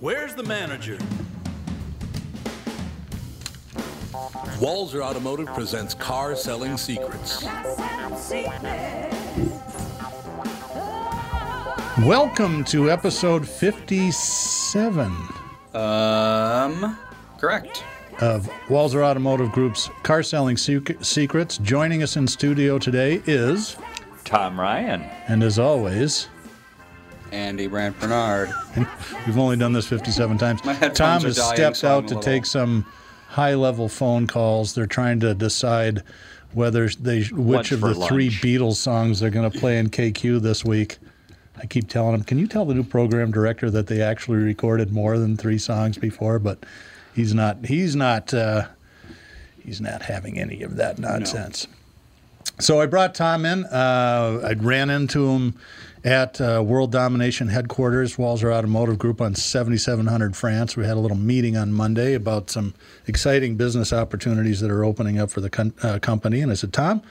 Where's the manager? Walser Automotive presents Car Selling Secrets. Welcome to episode 57 Um, correct. of Walser Automotive Group's Car Selling Sec- Secrets. Joining us in studio today is, Tom Ryan. and as always, Andy Brand Barnard. we've only done this 57 times. Tom has dying, stepped so out to take some high level phone calls. They're trying to decide whether they which Lunch of for the three. Beatles songs they're going to play in KQ this week. I keep telling him, can you tell the new program director that they actually recorded more than three songs before? But he's not. He's not. Uh, he's not having any of that nonsense. So I brought Tom in. Uh, I ran into him at uh, World Domination headquarters, Walser Automotive Group on 7700 France. We had a little meeting on Monday about some exciting business opportunities that are opening up for the con- uh, company. And I said, Tom,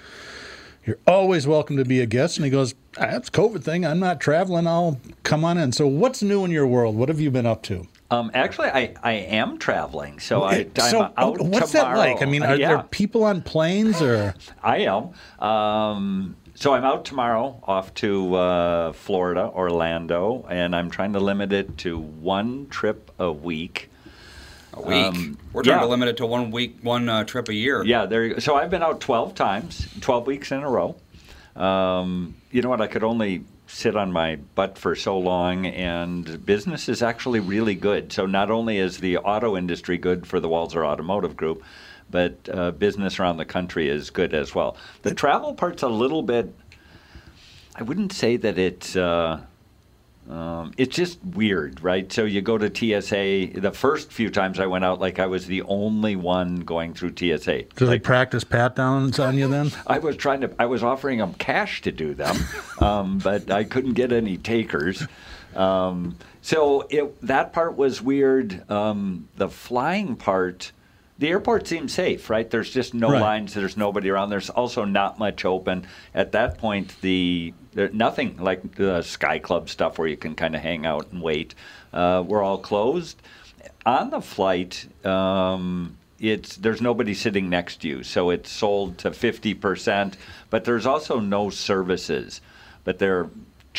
you're always welcome to be a guest. And he goes, ah, That's COVID thing. I'm not traveling. I'll come on in. So what's new in your world? What have you been up to? Um, actually, I, I am traveling, so I I'm so out what's tomorrow. that like? I mean, are yeah, there people on planes or? I am. Um, so I'm out tomorrow, off to uh, Florida, Orlando, and I'm trying to limit it to one trip a week. A week. Um, We're trying yeah. to limit it to one week, one uh, trip a year. Yeah, there. You go. So I've been out 12 times, 12 weeks in a row. Um, you know what? I could only sit on my butt for so long, and business is actually really good. So not only is the auto industry good for the Walser Automotive Group, but uh, business around the country is good as well. The travel part's a little bit. I wouldn't say that it's. Uh, um, it's just weird, right? So you go to TSA. The first few times I went out, like I was the only one going through TSA. Do they practice pat downs on you then? I was trying to. I was offering them cash to do them, um, but I couldn't get any takers. Um, so it, that part was weird. Um, the flying part, the airport seemed safe, right? There's just no Right. lines. There's nobody around. There's also not much open. At that point, the there, nothing like the Sky Club stuff where you can kind of hang out and wait. Uh, we're all closed. On the flight, um, it's there's nobody sitting next to you, so it's sold to 50%. But there's also no services, but they're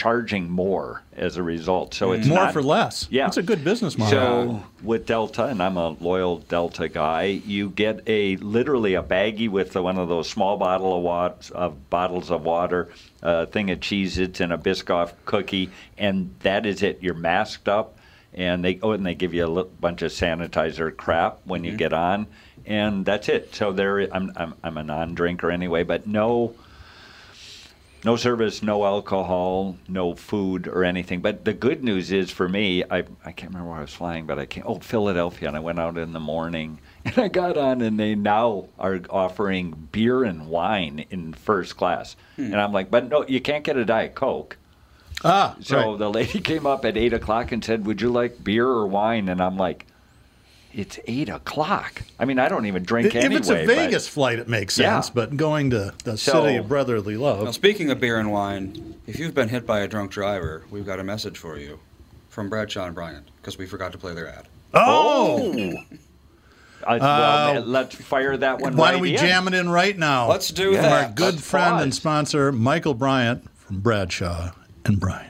charging more as a result. So it's mm. More not, for less. Yeah, It's a good business model. So with Delta, and I'm a loyal Delta guy, you get a literally a baggie with one of those small bottle of, wat- of bottles of water, a thing of Cheez-Its, and a Biscoff cookie, and that is it. You're masked up, and they oh, and they give you a bunch of sanitizer crap when you mm-hmm. get on, and that's it. So there, I'm I'm, I'm a non-drinker anyway, but no. No service, no alcohol, no food or anything. But the good news is for me, I, I can't remember where I was flying, but I came, oh, Philadelphia, and I went out in the morning and I got on and they now are offering beer and wine in first class. And I'm like, but no, you can't get a Diet Coke. ah, So right. the lady came up at 8 o'clock and said, would you like beer or wine? And I'm like, it's 8 o'clock. I mean, I don't even drink if anyway. If it's a but- Vegas flight, it makes sense. Yeah. sense. But going to the So- city of brotherly love, Now, speaking of beer and wine, if you've been hit by a drunk driver, we've got a message for you from Bradshaw and Bryant because we forgot to play their ad. oh, Uh, well, let's fire that one why right don't we in. jam it in right now? Let's do From that. Our good Let's friend and sponsor, Michael Bryant from Bradshaw and Bryant.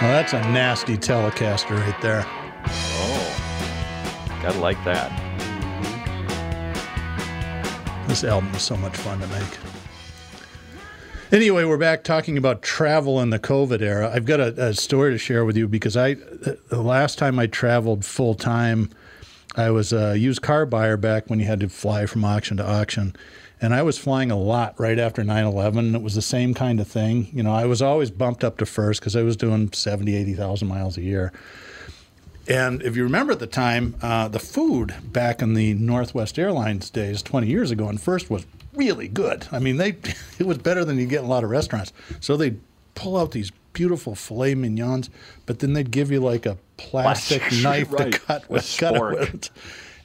That's a nasty Telecaster right there. Oh, gotta like that. This album was so much fun to make. Anyway, we're back talking about travel in the COVID era. I've got a, a story to share with you because I, the last time I traveled full time, I was a used car buyer back when you had to fly from auction to auction. And I was flying a lot right after 9 11. It was the same kind of thing. You know, I was always bumped up to first because I was doing 70, 80,000 miles a year. And if you remember at the time, uh, the food back in the Northwest Airlines days 20 years ago and first was really good. I mean, they it was better than you get in a lot of restaurants. So they'd pull out these beautiful filet mignons, but then they'd give you like a plastic Plastic, knife right, to cut with with, cut it with.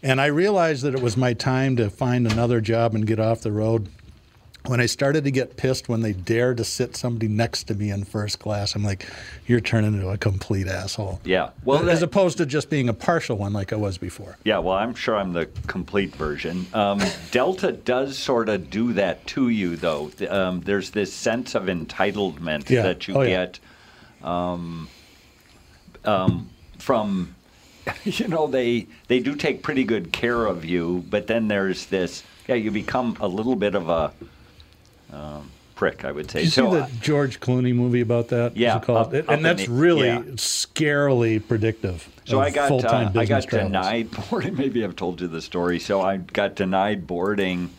And I realized that it was my time to find another job and get off the road. When I started to get pissed when they dared to sit somebody next to me in first class, I'm like, you're turning into a complete asshole. Yeah. Well, as that- opposed to just being a partial one like I was before. Yeah, well, I'm sure I'm the complete version. Um, Delta does sort of do that to you, though. Um, there's this sense of entitlement Yeah. that you Oh, yeah. get um, um, from, you know, they they do take pretty good care of you, but then there's this, yeah, you become a little bit of a um, prick, I would say. Did you So, see uh, the George Clooney movie about that? Yeah, up- and that's the- really yeah. scarily predictive. So I got uh, I got travels. denied boarding. Maybe I've told you the story. So I got denied boarding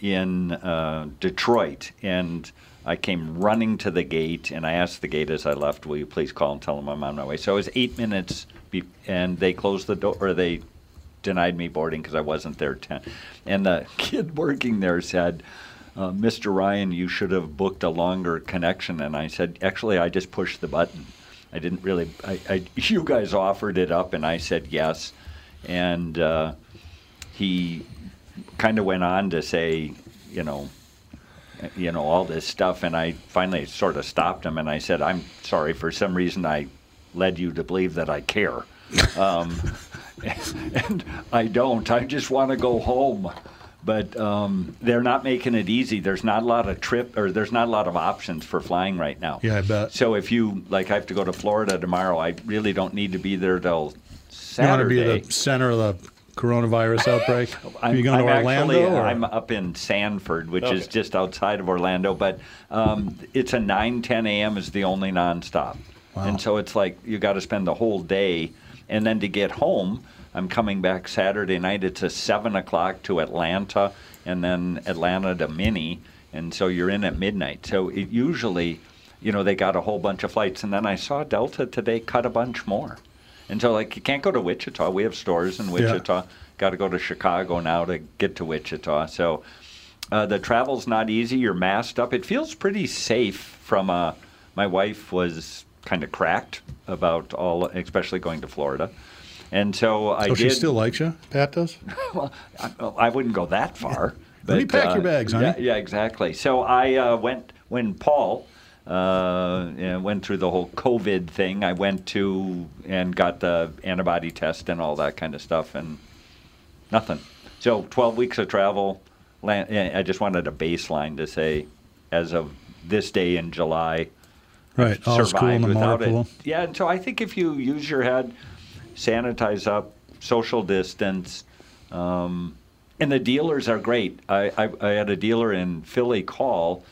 in uh, Detroit, and I came running to the gate, and I asked the gate as I left, "Will you please call and tell them I'm on my way?" So it was eight minutes, be- and they closed the door, or they denied me boarding because I wasn't there ten. And the kid working there said. Uh, Mr. Ryan, you should have booked a longer connection. And I said, actually, I just pushed the button. I didn't really. I, I, you guys offered it up, and I said yes. And uh, he kind of went on to say, you know, you know all this stuff. And I finally sort of stopped him, and I said, I'm sorry. For some reason, I led you to believe that I care, um, and I don't. I just want to go home. But um, they're not making it easy. There's not a lot of trip, or there's not a lot of options for flying right now. Yeah, I bet. So if you like, I have to go to Florida tomorrow. I really don't need to be there till Saturday. You want to be the center of the coronavirus outbreak? Are I'm, you going to I'm Orlando? Actually, or? I'm up in Sanford, which is just outside of Orlando. But um, it's a 9, 10 a.m. is the only nonstop. Wow. And so it's like you got to spend the whole day. And then to get home, I'm coming back Saturday night. It's a 7 o'clock to Atlanta and then Atlanta to Minnie. And so you're in at midnight. So it usually, you know, they got a whole bunch of flights. And then I saw Delta today cut a bunch more. And so, like, you can't go to Wichita. We have stores in Wichita. Got to go to Chicago now to get to Wichita. So uh, the travel's not easy. You're masked up. It feels pretty safe. From uh, my wife was kind of cracked about all, especially going to Florida. And so I so did. she still likes you? Pat does? Well, I, I wouldn't go that far. Let me but, pack your bags, honey. Yeah, yeah, exactly. So I uh, went when Paul uh, you know, went through the whole COVID thing. I went to and got the antibody test and all that kind of stuff, and nothing. So 12 weeks of travel. Land, I just wanted a baseline to say, as of this day in July, Right. All's cool in the without it. Yeah, and so I think if you use your head, sanitize up, social distance, um, and the dealers are great. I, I, I had a dealer in Philly call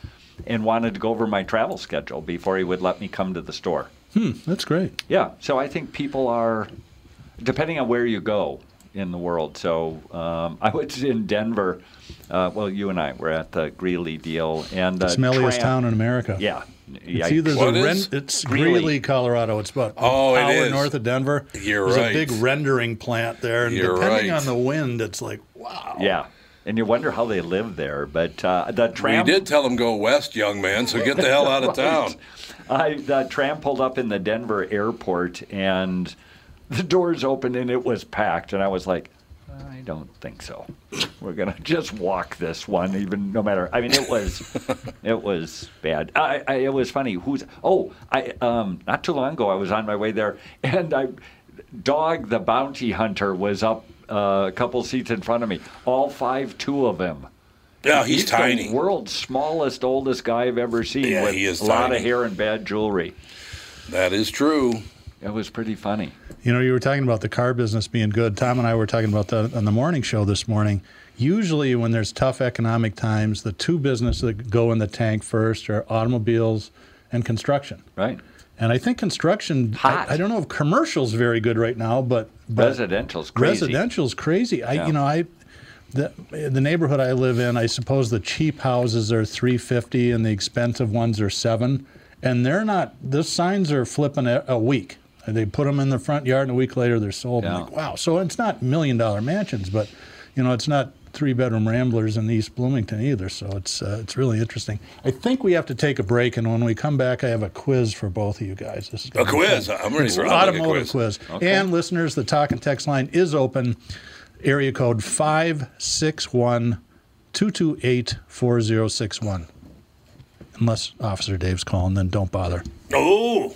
and wanted to go over my travel schedule before he would let me come to the store. Hmm, that's great. Yeah, so I think people are, depending on where you go in the world. So um, I was in Denver. Uh, well, you and I were at the Greeley deal and the Smelliest tram- town in America. Yeah, It's either What the it ren- it's Greeley. Greeley, Colorado. It's about Oh, an hour north of Denver. You're There's right. a big rendering plant there, and You're depending right. on the wind, it's like wow. Yeah, and you wonder how they live there. But uh, the We did tell him go west, young man. So get the hell out of town. I the tram pulled up in the Denver airport and the doors opened and it was packed and I was like, I don't think so. We're gonna just walk this one, even no matter. I mean, it was, it was bad. I, I it was funny. Who's? Oh, I um not too long ago I was on my way there and I, dog the bounty hunter was up uh, a couple seats in front of me. All five two of him. Yeah, he's, the tiny. world's smallest, oldest guy I've ever seen Yeah, with he is a lot of hair and bad jewelry. That is true. It was pretty funny. You know, you were talking about the car business being good. Tom and I were talking about that on the morning show this morning. Usually, when there's tough economic times, the two businesses that go in the tank first are automobiles and construction. Right. And I think construction, Hot. I, I don't know if commercial's very good right now, but, but Residential's crazy. residential's crazy. I, Yeah. you know, I, the, the neighborhood I live in, I suppose the cheap houses are 350 and the expensive ones are seven. And they're not, the signs are flipping a, a week. And They put them in the front yard and a week later they're sold. I'm like, wow. So it's not million dollar mansions, but, you know, it's not three bedroom ramblers in East Bloomington either. So it's, uh, it's really interesting. I think we have to take a break. And when we come back, I have a quiz for both of you guys. This is A quiz. fun. I'm ready for automotive quiz. quiz. And listeners, the talk and text line is open. Area code 561 228 4061. Unless Officer Dave's calling, then don't bother. Oh!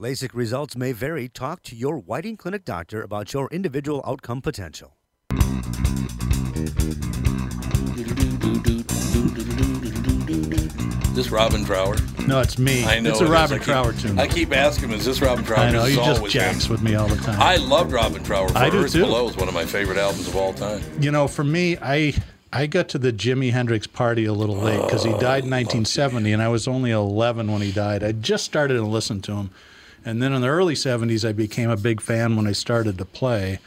LASIK results may vary. Talk to your Whiting Clinic doctor about your individual outcome potential. Is this Robin Trower? No, it's me. I know it's a it is. Robin I keep- Trower tune. I keep asking him, is this Robin Trower? I know, It's he just always jacks with me all the time. I loved Robin Trower. For I do Earth too. Below is one of my favorite albums of all time. You know, for me, I I got to the Jimi Hendrix party a little late because he oh, died in 1970, and I was only 11 when he died. I just started to listen to him, and then in the early 70s, I became a big fan when I started to play.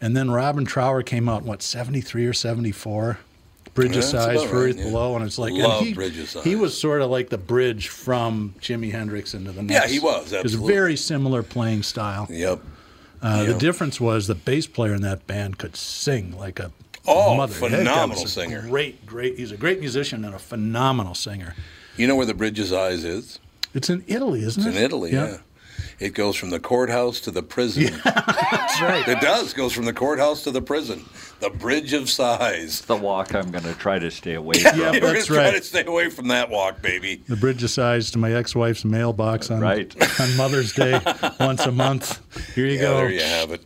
And then Robin Trower came out what 73 or 74. Bridge Yeah, of Sighs for right, Earth yeah. Below, and it's like and he, Bridge of he was sort of like the bridge from Jimi Hendrix into the next. Yeah, he was, It was very similar playing style. Yep. Uh, The difference was the bass player in that band could sing like a Oh, mother. Phenomenal singer. Great, great. He's a great musician and a phenomenal singer. You know where the Bridge of Sighs is? It's in Italy, isn't It's it? in Italy, yeah. It goes from the courthouse to the prison. That's right. It does. Goes from the courthouse to the prison. The Bridge of Sighs. The walk I'm going to try to stay away from. Yeah, We're that's gonna try right. to stay away from that walk, baby. The bridge of sighs to my ex-wife's mailbox on Right. on Mother's Day once a month. Here you Yeah, go. there you have it.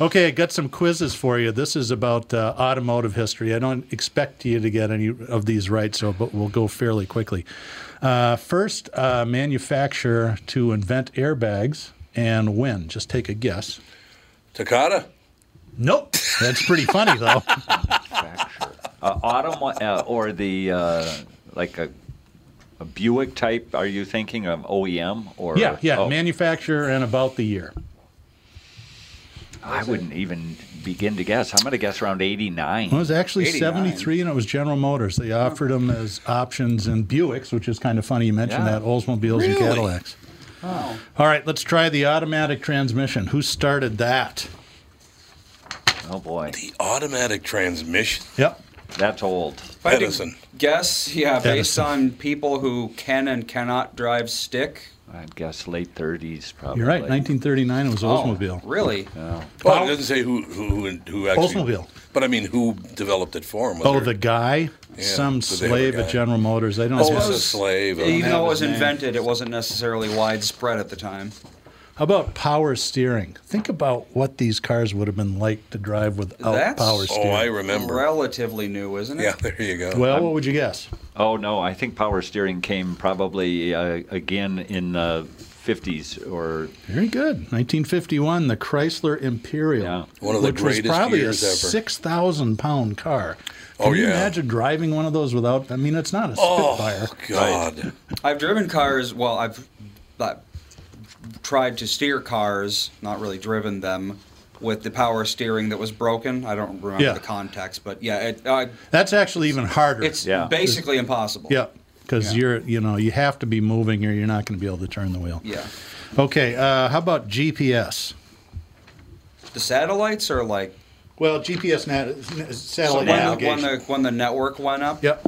Okay, I got some quizzes for you. This is about uh, automotive history. I don't expect you to get any of these right, so but we'll go fairly quickly. Uh, first uh, manufacturer to invent airbags and when? Just take a guess. Takata? Nope. That's pretty funny though. Uh, autumn uh, or the uh, like a, a Buick type? Are you thinking of OEM or? yeah, yeah. oh, Manufacturer and about the year. I wouldn't even begin to guess. I'm going to guess around '89. Well, it was actually 89. 73 and it was General Motors. They offered them as options in Buicks, which is kind of funny. You mentioned Yeah. that, Oldsmobiles and Really? Cadillacs. All right, let's try the automatic transmission. Who started that? Oh boy. The automatic transmission. Yep. That's old. If I had to Edison. Guess, yeah, based on people who can and cannot drive stick. I'd guess late 30s, probably. You're right. 1939 it was oh, Oldsmobile. Oh, really? Well, it doesn't say who who who, who actually. Oldsmobile. But I mean, who developed it for him? Was Oh, there- the guy, Yeah, some did they have a slave guy? at General Motors. I don't Oh, know. was a slave. Even though it was invented, it wasn't necessarily widespread at the time. How about power steering? Think about what these cars would have been like to drive without That's- power Oh, steering. I remember. Relatively new, isn't it? Yeah, there you go. well, what would you guess? Oh, no, I think power steering came probably uh, again in the 50s or. Very good. 1951, the Chrysler Imperial. Yeah. One of the which was probably years a 6,000 pound car. Can Oh, you yeah. imagine driving one of those without? I mean, it's not a spitfire. Oh Spitfire. God! I've driven cars. Well, I've tried to steer cars, not really driven them, with the power steering that was broken. I don't remember Yeah. the context, but yeah, it, uh, That's actually even harder. it's Yeah. basically impossible. yeah, because Yeah. you're, you know, you have to be moving or you're not going to be able to turn the wheel. Yeah. Okay, uh, how about GPS? The satellites are like Well, GPS nat- so satellite when, the, when the when the network went up. yep.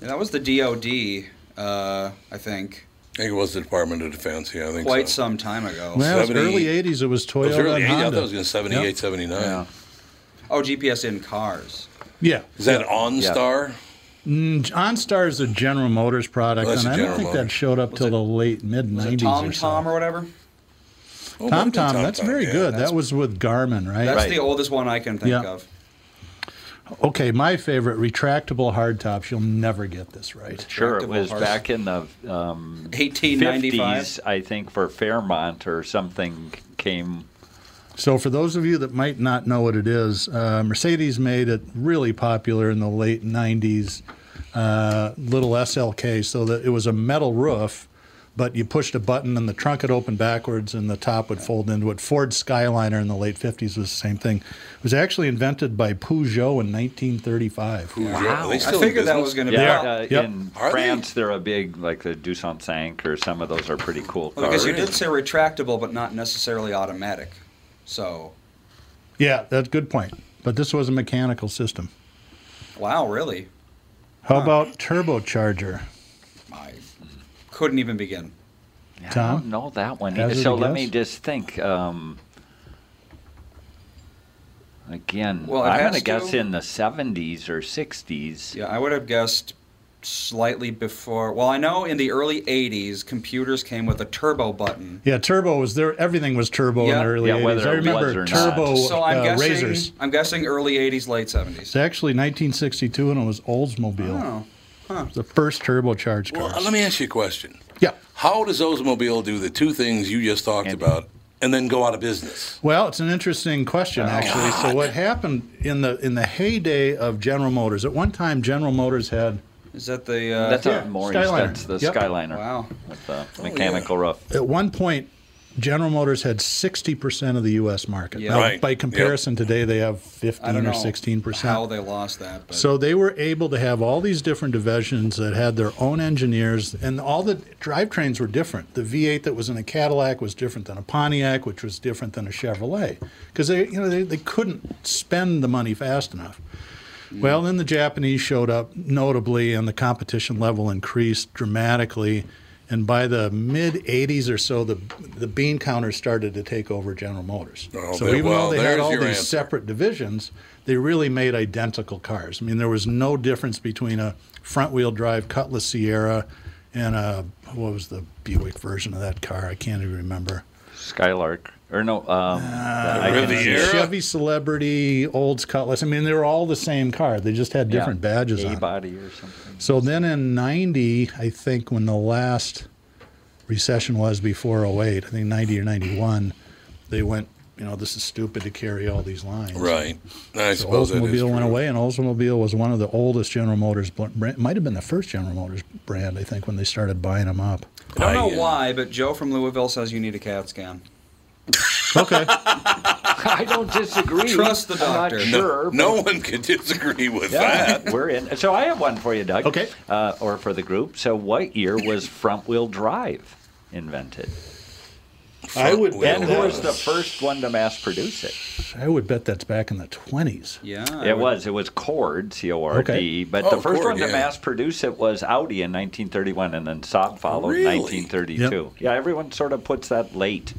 Yeah, that was the DoD, uh, I think, I think it was the Department of Defense. Yeah, I think quite so. some time ago. Well, it was 70 early 80s. It was Toyota It was early and 80, I Honda. thought it was in 78, Yep. 79. Yeah. Oh, GPS in cars. Yeah. Is that OnStar? Mm, OnStar is a General Motors product, that's and I don't General think that showed up Was till it- the late mid 90s Tom or so. Tom or whatever? Oh, Tom might Tom, that's Tom, very yeah. good. That's- that was with Garmin, right? That's Right. the oldest one I can think Yeah. of. Okay, my favorite retractable hardtops. You'll never get this right. Sure, it was Retractable back in the um, 1895. 50s, I think, for Fairmont or something came. So, for those of you that might not know what it is, uh, Mercedes made it really popular in the late 90s, uh, little SLK, so that it was a metal roof, but you pushed a button and the trunk would open backwards and the top would fold into it. Ford Skyliner in the late 50s was the same thing. It was actually invented by Peugeot in 1935. Peugeot. Are I still figured that was going to be. Yeah, uh, Yep. in Are? France, they? are a big, like the Dusant Cinq or some of those are pretty cool Well, because you did say retractable, but not necessarily automatic. So, Yeah, that's a good point. But this was a mechanical system. wow, really? How Huh. about turbocharger? I couldn't even begin. Yeah, I Tom? don't know that one. Hazard either. So a let me just think. Um, again, Well, I'm going to guess in the 70s or 60s. Yeah, I would have guessed slightly before. Well, I know in the early 80s, computers came with a turbo button. Yeah, turbo was there. Everything was turbo in the early Yeah, 80s. whether I it was remember or not. turbo So I'm uh, guessing razors. I'm guessing early 80s, late 70s. It's actually 1962, and it was Oldsmobile. Oh, The first turbocharged Well, cars. let me ask you a question. yeah. How does Oldsmobile do the two things you just talked Andy. about and then go out of business? Well, it's an interesting question, actually. So, what happened in the in the heyday of General Motors? At one time, General Motors had is that the? Uh, That's yeah, a Maurice. Skyliner. That's the Yep. Skyliner. Wow. With the mechanical roof. at one point, General Motors had 60% of the U.S. market. Yeah. Now, Right. by comparison, today they have 15 I don't know or 16%. how they lost that. But So they were able to have all these different divisions that had their own engineers, and all the drivetrains were different. The V8 that was in a Cadillac was different than a Pontiac, which was different than a Chevrolet, because they, you know, they, they couldn't spend the money fast enough. Mm. Well, then the Japanese showed up notably, and the competition level increased dramatically. And by the mid 80s or so, the the bean counters started to take over General Motors. Oh, so even well, though they had all these answer. separate divisions, they really made identical cars. I mean, there was no difference between a front wheel drive Cutlass Ciera and a what was the Buick version of that car? I can't even remember. Skylark. Or no, um, I can- Riviera? Chevy Celebrity, Olds Cutlass. I mean, they were all the same car. They just had yeah, different badges on. them. A-body or something. So then in 90, I think when the last recession was before 08, I think 90 or 91, they went, you know, this is stupid to carry all these lines. Right. I So suppose that is Oldsmobile went true. away, and Oldsmobile was one of the oldest General Motors brand. Might have been the first General Motors brand, I think, when they started buying them up. I don't know I, uh, why, but Joe from Louisville says you need a CAT scan. Okay. I don't disagree. Trust the I'm not doctor. sure. No one could disagree with Yeah, that. we're in. So I have one for you, Doug. Okay. Uh, or for the group. So what year was front wheel drive invented? I would bet And who was the first one to mass produce it? I would bet that's back in the 20s. Yeah. It was. It was Cord, C O R D. Okay. But Oh, the first Cord, one to yeah. mass produce it was Audi in 1931, and then Saab followed in Really? 1932. Yeah, everyone sort of puts that late.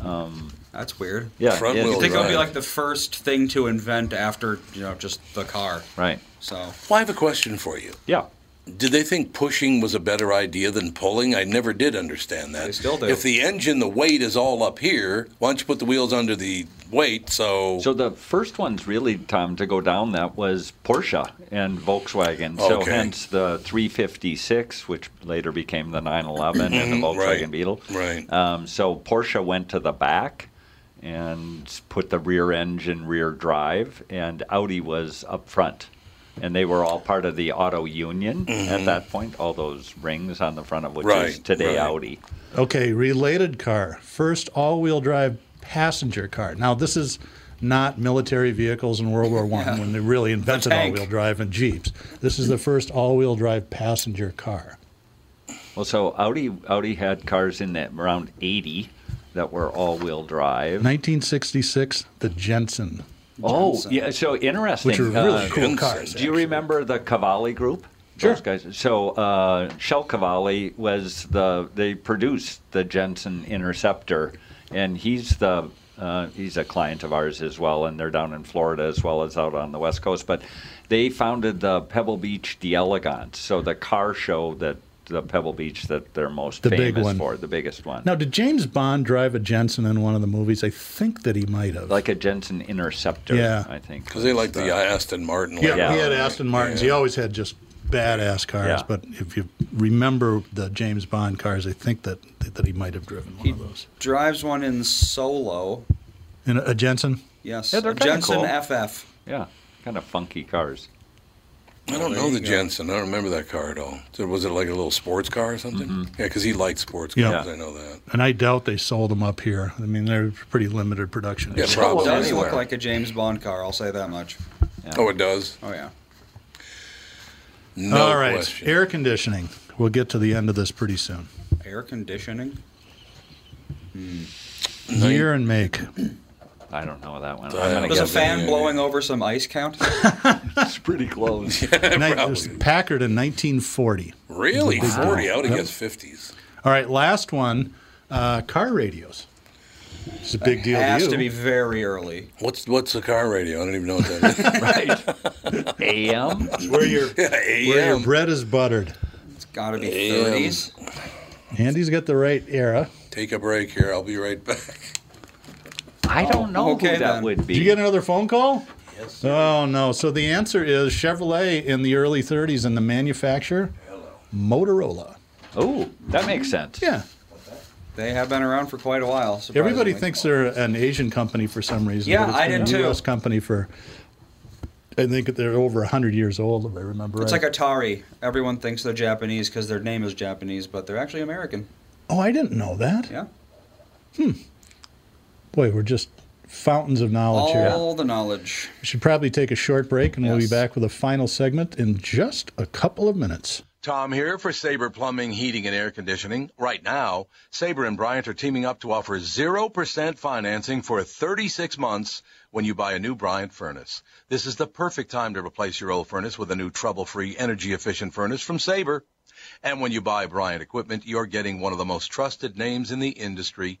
Um, that's weird. Yeah, Front it- wheel I think it would be like the first thing to invent after you know just the car. right. So Well, I have a question for you. Yeah. Did they think pushing was a better idea than pulling? I never did understand that. They still do. If the engine, the weight is all up here, why don't you put the wheels under the weight? So, So the first ones really, Tom, to go down that was Porsche and Volkswagen. So hence the 356, which later became the 911 and the Volkswagen Mm-hmm. right, Beetle. right. Um, so Porsche went to the back and put the rear engine rear drive, and Audi was up front. And they were all part of the auto union at that point, all those rings on the front of which is Mm-hmm. Today right. Audi. Okay, related car. First all wheel drive passenger car. Now, this is not military vehicles in World War One when they really invented all-wheel drive and Jeeps. This is the first all wheel drive passenger car. Well, so Audi Audi had cars in that around 80 that were all-wheel drive. 1966, the Jensen, Oh, yeah. So interesting. which are really Uh, cool cars. Do you remember the Cavalli group? Sure. Those guys. So uh, Shell Cavalli was the they produced the Jensen Interceptor, and he's the uh, he's a client of ours as well, and they're down in Florida as well as out on the West Coast. But they founded the Pebble Beach D'Elegance, so the car show that the Pebble Beach that they're most The big famous one. for, the biggest one. Now, did James Bond drive a Jensen in one of the movies? I think that he might have. like a Jensen Interceptor, Yeah. I think. Because they like the was uh, Aston Martin. yeah, yeah. he had Aston Martins. He always had just badass cars. Yeah. But if you remember the James Bond cars, I think that that he might have driven one of those. drives one in solo. In a, a Jensen. Yes. Yeah, they're a kinda Jensen cool. FF. Yeah, kind of funky cars. I don't know the Jensen. I don't remember that car at all. So was it like a little sports car or something? Mm-hmm. Yeah, because he liked sports Yeah. cars. I know that. And I doubt they sold them up here. I mean, they're pretty limited production. Yeah, It probably. does anywhere. look like a James Bond car. I'll say that much. Oh, it does. Oh yeah. No All right, question. air conditioning. We'll get to the end of this pretty soon. Air conditioning. Year and make. I don't know that one. Uh, I'm gonna Does a guess fan yeah, blowing over some ice count? it's pretty close. Ni- it Probably. was Packard in 1940. Really? 40 out Yep. against 50s. All right, last one. Uh, car radios. It's a big deal Has to you. to be very early. What's what's the car radio? I don't even know what that is. right. AM. where your yeah, where your AM. bread is buttered. It's got to be Damn. 30s. Andy's got the right era. Take a break here. I'll be right back. I don't oh, know okay who that then. would be. Did you get another phone call? Yes. Oh no. So the answer is Chevrolet in the early 30s, and the manufacturer Motorola. oh, that makes sense. Yeah. They have been around for quite a while. Everybody thinks they're an Asian company for some reason. Yeah, but it's I been did a too. U.S. company for. I think they're over 100 years old, if I remember It's right. like Atari. Everyone thinks they're Japanese because their name is Japanese, but they're actually American. oh, I didn't know that. Yeah. Hmm. Boy, we're just fountains of knowledge here. All the knowledge. We should probably take a short break, and we'll be back with a final segment in just a couple of minutes. Tom here for Sabre Plumbing, Heating, and Air Conditioning. Right now, Sabre and Bryant are teaming up to offer 0% financing for 36 months when you buy a new Bryant furnace. This is the perfect time to replace your old furnace with a new trouble-free, energy-efficient furnace from Sabre. And when you buy Bryant equipment, you're getting one of the most trusted names in the industry.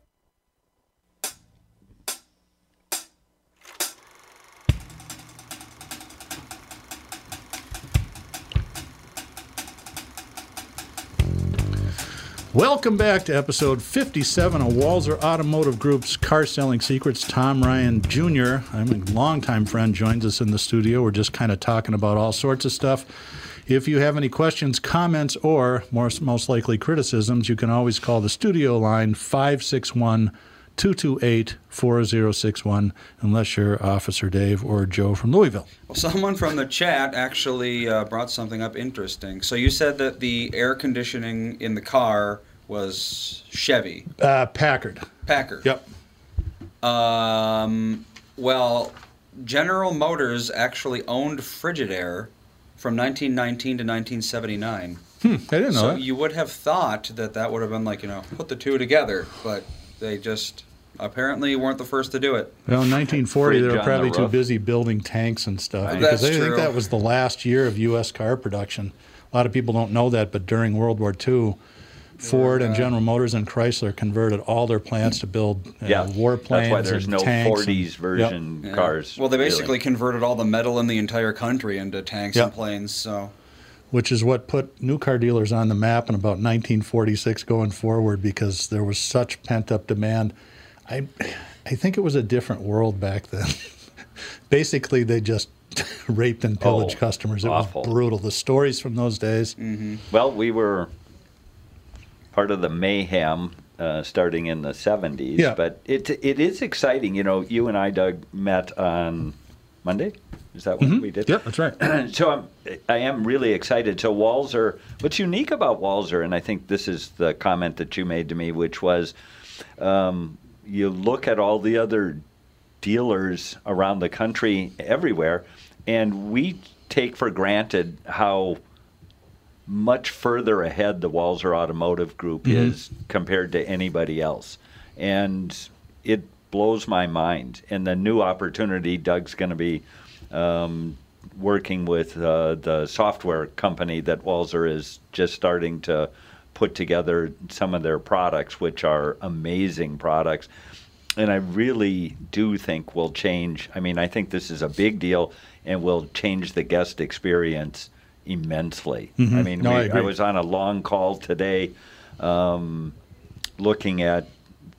Welcome back to episode 57 of Walser Automotive Group's Car Selling Secrets. Tom Ryan Jr., I'm a longtime friend, joins us in the studio. We're just kind of talking about all sorts of stuff. If you have any questions, comments, or more, most likely criticisms, you can always call the studio line 561 228 4061, unless you're Officer Dave or Joe from Louisville. Well, someone from the chat actually uh, brought something up interesting. So you said that the air conditioning in the car was Chevy, Uh, Packard. Packard. Yep. Um, well, General Motors actually owned Frigidaire from 1919 to 1979. Hmm, I didn't know so that. you would have thought that that would have been like you know put the two together, but they just apparently weren't the first to do it. Well, in 1940, they were on probably the too busy building tanks and stuff Right. because That's I think true. that was the last year of U.S. car production. A lot of people don't know that, but during World War II, Ford and General Motors and Chrysler converted all their plants to build uh, Yeah, war planes. That's why there's and no tanks 40s and- version Yeah. cars. Well, they basically really. converted all the metal in the entire country into tanks Yep. and planes. So which is what put new car dealers on the map in about 1946 going forward because there was such pent up demand. I, I think it was a different world back then. Basically, they just raped and pillaged Oh, customers. It awful. was brutal. The stories from those days. Well, we were part of the mayhem uh, starting in the 70s. Yeah. But it, it is exciting. You know, you and I, Doug, met on Monday. Is that what we did? Yep, that's right. so I'm, I am really excited. So Walser, what's unique about Walser, and I think this is the comment that you made to me, which was, um, you look at all the other dealers around the country, everywhere, and we take for granted how much further ahead the Walser Automotive Group is compared to anybody else. And it blows my mind. And the new opportunity, Doug's going to be um, working with uh, the software company that Walser is just starting to put together some of their products, which are amazing products. And I really do think will change. I mean, I think this is a big deal and will change the guest experience immensely. I mean, Mm-hmm. No, we, I I, was on a long call today um, looking at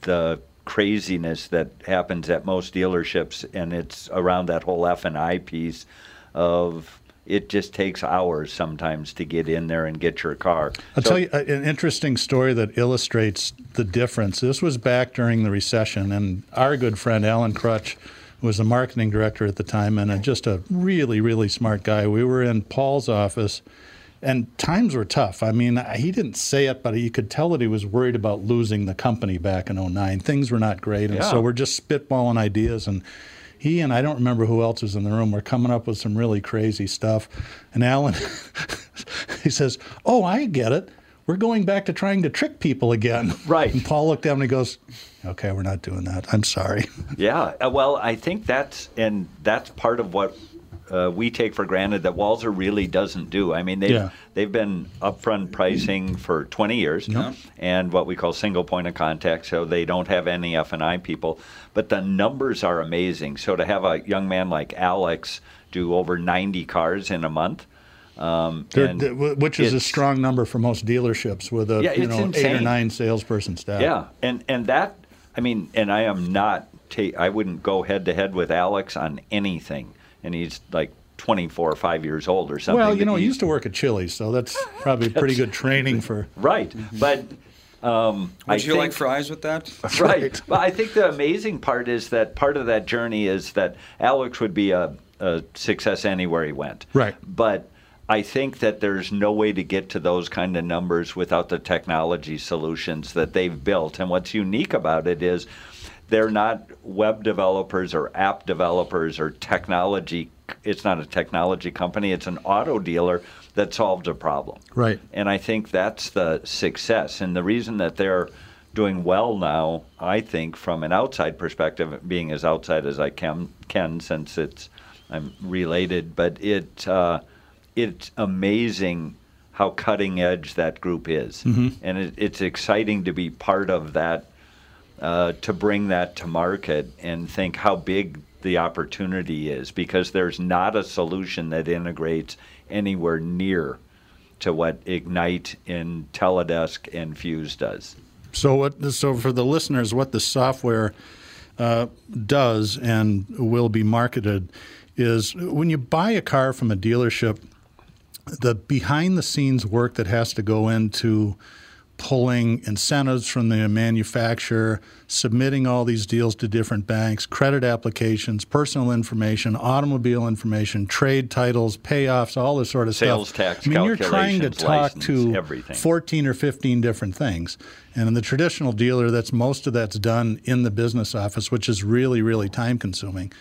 the craziness that happens at most dealerships, and it's around that whole F and I piece of it just takes hours sometimes to get in there and get your car. I'll So- tell you uh, an interesting story that illustrates the difference. This was back during the recession, and our good friend Alan Crutch was the marketing director at the time and a, just a really, really smart guy. We were in Paul's office, and times were tough. I mean, he didn't say it, but you could tell that he was worried about losing the company back in 09. Things were not great, and Yeah. so we're just spitballing ideas and he and I don't remember who else was in the room were coming up with some really crazy stuff. And Alan, he says, "Oh, I get it. We're going back to trying to trick people again." Right. And Paul looked at him and he goes, "Okay, we're not doing that. I'm sorry." Yeah, uh, well, I think that's and that's part of what uh, we take for granted that Walser really doesn't do. I mean, they've Yeah. they've been upfront pricing for 20 years, and what we call single point of contact, so they don't have any F and I people, but the numbers are amazing. So to have a young man like Alex do over 90 cars in a month. Um, which is a strong number for most dealerships with a Yeah, you know eight or nine salesperson staff. Yeah, and and that I mean, and I am not. Ta- I wouldn't go head to head with Alex on anything, and he's like 24 or five years old or something. Well, you know, he he's- used to work at Chili's, so that's probably pretty good training for. right, but. Um, I would you like fries with that? right. Well, I think the amazing part is that part of that journey is that Alex would be a, a success anywhere he went. Right. But I think that there's no way to get to those kind of numbers without the technology solutions that they've built. And what's unique about it is they're not web developers or app developers or technology. It's not a technology company. It's an auto dealer that solved a problem. Right. And I think that's the success. And the reason that they're doing well now, I think, from an outside perspective, being as outside as I can, can since it's I'm related, but it uh, it's amazing how cutting edge that group is, and it, it's exciting to be part of that, uh, to bring that to market and think how big the opportunity is, because there's not a solution that integrates anywhere near to what Ignite and Teledesk and Fuse does. So what? So for the listeners, what the software uh, does and will be marketed is when you buy a car from a dealership, the behind the scenes work that has to go into pulling incentives from the manufacturer, submitting all these deals to different banks, credit applications, personal information, automobile information, trade titles, payoffs, all this sort of Sales stuff. tax I mean, you're trying to talk license, to everything. 14 or 15 different things. And in the traditional dealer, that's most of that's done in the business office, which is really, really time consuming.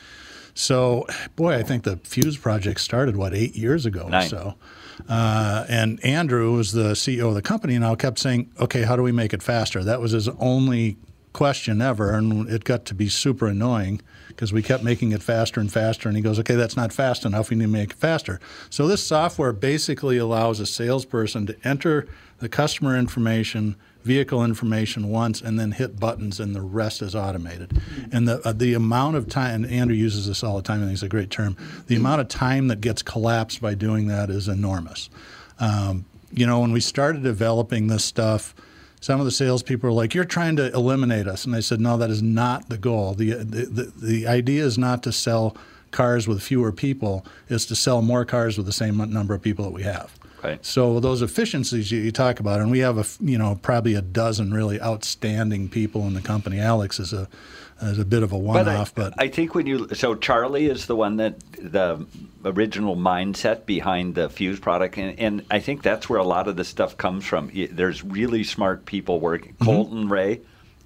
So, boy, I think the Fuse project started, what, eight years ago Nine. or so. Uh, and Andrew was the CEO of the company now kept saying, okay, how do we make it faster? That was his only question ever. And it got to be super annoying because we kept making it faster and faster. And he goes, okay, that's not fast enough. We need to make it faster. So this software basically allows a salesperson to enter the customer information, vehicle information once, and then hit buttons, and the rest is automated. And the uh, the amount of time, and Andrew uses this all the time, and it's a great term. The amount of time that gets collapsed by doing that is enormous. Um, you know, when we started developing this stuff, some of the salespeople were like, "You're trying to eliminate us," and I said, "No, that is not the goal. the the The, the idea is not to sell." Cars with fewer people is to sell more cars with the same number of people that we have. Right. So those efficiencies you, you talk about, and we have a you know probably a dozen really outstanding people in the company. Alex is a is a bit of a one-off, but, I think when you so Charlie is the one that the original mindset behind the Fuse product, and, and I think that's where a lot of the stuff comes from. There's really smart people working. Colton Ray,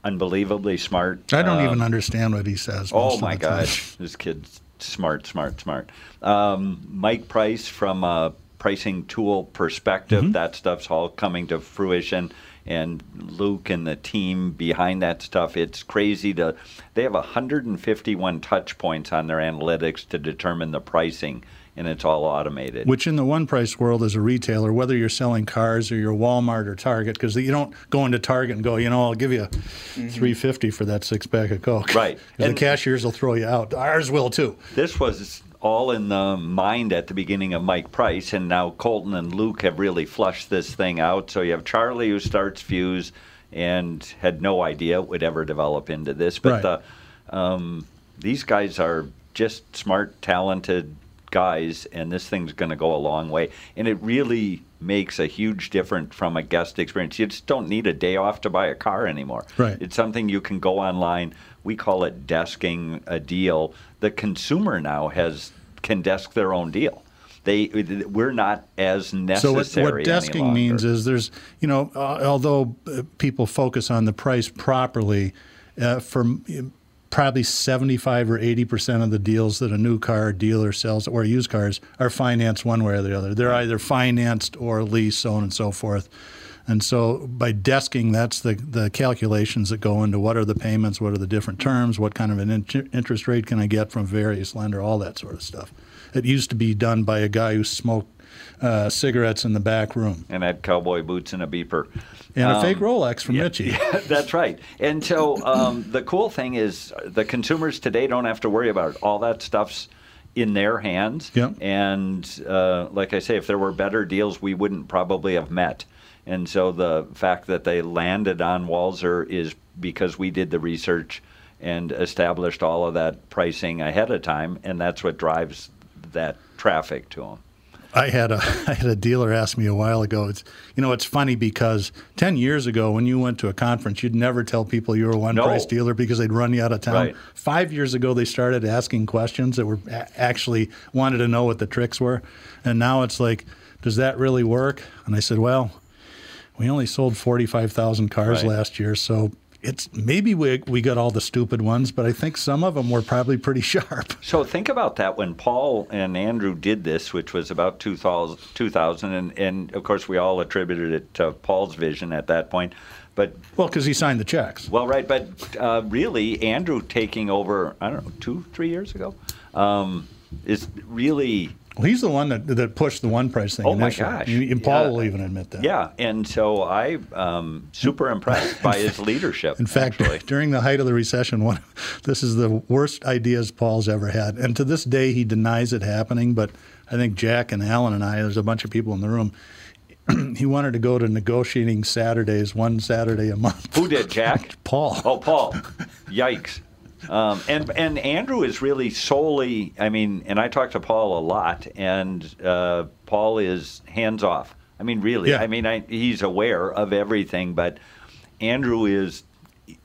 unbelievably smart. Mm-hmm. I don't Um, even understand what he says. Oh my gosh, this kid's smart, smart, smart. Um, Mike Price from a pricing tool perspective, Mm-hmm. that stuff's all coming to fruition. And Luke and the team behind that stuff, it's crazy to. They have 151 touch points on their analytics to determine the pricing, and it's all automated. Which in the one price world as a retailer, whether you're selling cars or you're Walmart or Target, because you don't go into Target and go, you know, I'll give you 350 for that six pack of Coke. Right. 'Cause the cashiers will throw you out. Ours will too. this was all in the mind at the beginning of Mike Price, and now Colton and Luke have really flushed this thing out. So you have Charlie who starts Fuse and had no idea it would ever develop into this, but Right. the, um, these guys are just smart, talented guys, and this thing's going to go a long way. And it really makes a huge difference from a guest experience. You just don't need a day off to buy a car anymore. Right. It's something you can go online. We call it desking a deal. The consumer now has can desk their own deal. They we're not as necessary. So what, what desking means is there's, you know, uh, although uh, people focus on the price properly, uh, for probably 75 or 80 percent of the deals that a new car dealer sells or used cars are financed one way or the other. They're either financed or leased, so on and so forth. And so by desking, that's the, the calculations that go into what are the payments, what are the different terms, what kind of an in- interest rate can I get from various lender, all that sort of stuff. It used to be done by a guy who smoked uh, cigarettes in the back room and had cowboy boots and a beeper. and a Um, fake Rolex from Mitchie. That's right. And so um, the cool thing is the consumers today don't have to worry about it. All that stuff's in their hands. Yep. And uh, like I say, if there were better deals, we wouldn't probably have met. And so the fact that they landed on Walser is because we did the research and established all of that pricing ahead of time, and that's what drives that traffic to them. I had a I had a dealer ask me a while ago. It's you know it's funny because ten years ago when you went to a conference, you'd never tell people you were a one price dealer because they'd run you out of town. Right. Five years ago, they started asking questions that were actually wanted to know what the tricks were, and now it's like, does that really work? And I said, well, we only sold forty five thousand cars Right. last year, so. It's maybe we we got all the stupid ones, but I think some of them were probably pretty sharp. So think about that when Paul and Andrew did this, which was about 2000, 2000 and, and of course we all attributed it to Paul's vision at that point. But Well, because he signed the checks. well, right, but uh, really Andrew taking over, I don't know, two, three years ago, um, is really Well, he's the one that that pushed the one price thing. Oh, my initially. gosh. And Paul Yeah. will even admit that. yeah. And so I um, super impressed by his leadership. In fact, actually. during the height of the recession, one this is the worst ideas Paul's ever had, and to this day he denies it happening. But I think Jack and Alan and I, there's a bunch of people in the room. he wanted to go to negotiating Saturdays, one Saturday a month. Who did, Jack? Paul. Oh, Paul. Yikes. Um, and and Andrew is really solely. I mean, and I talk to Paul a lot, and uh, Paul is hands off. I mean, really. Yeah. I mean, I, he's aware of everything, but Andrew is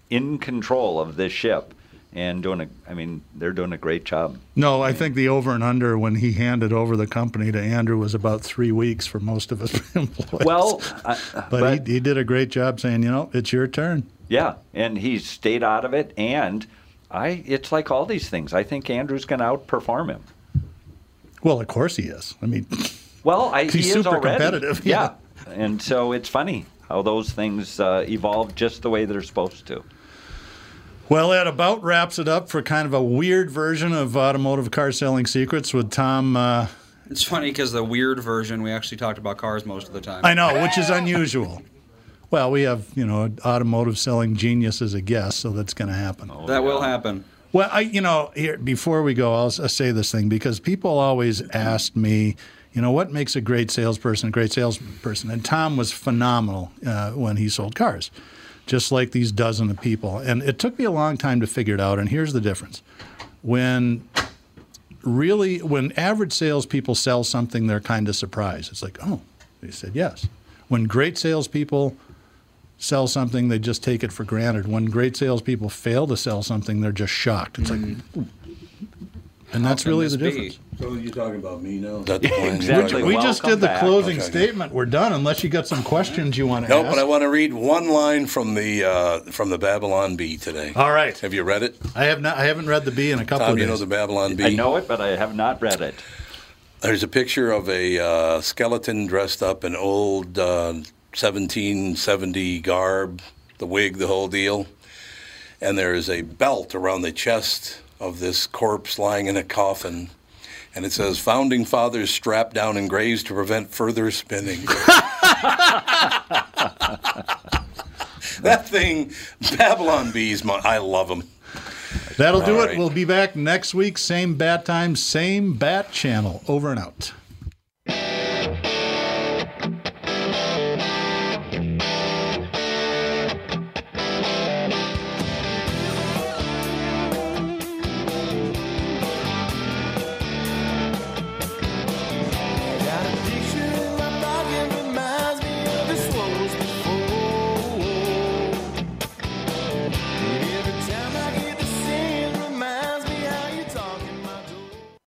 in control of this ship and doing a. I mean, they're doing a great job. No, I think the over and under when he handed over the company to Andrew was about three weeks for most of his employees. Well, uh, but, he, he did a great job saying, you know, it's your turn. Yeah, and he's stayed out of it, and I. It's like all these things. I think Andrew's going to outperform him. Well, of course he is. I mean, Well, I, He's he is super already. competitive, Yeah. and so it's funny how those things uh, evolve just the way they're supposed to. well, that about wraps it up for kind of a weird version of automotive car selling secrets with Tom. Uh, It's funny because the weird version, we actually talked about cars most of the time. I know, which is unusual. Well, we have you know an automotive selling genius as a guest, so that's going to happen. that will happen. Well, I, you know, here before we go, I'll, s- I'll say this thing because people always ask me, you know, what makes a great salesperson a great salesperson? And Tom was phenomenal uh, when he sold cars, just like these dozen of people. And it took me a long time to figure it out. And here's the difference: when really, when average salespeople sell something, they're kind of surprised. It's like, oh, they said yes. When great salespeople sell something, they just take it for granted. When great salespeople fail to sell something, they're just shocked. It's like, "Ooh." and that's really the be? difference. So you're talking about me now? That's the plan. Exactly. We just Welcome did the back. closing Okay. statement. We're done, unless you got some questions you want to ask. No, ask. but I want to read one line from the uh, from the Babylon Bee today. All right, Have you read it? I have not. I haven't read the Bee in a couple Tom, of you days. know the Babylon Bee? I know it, but I have not read it. There's a picture of a uh, skeleton dressed up in old uh, 1770 garb, the wig, the whole deal. And there is a belt around the chest of this corpse lying in a coffin. And it says, Founding Fathers strapped down in graves to prevent further spinning. that thing, Babylon bees, my, I love them. That'll do All it. right. We'll be back next week. Same bat time, same bat channel. Over and out.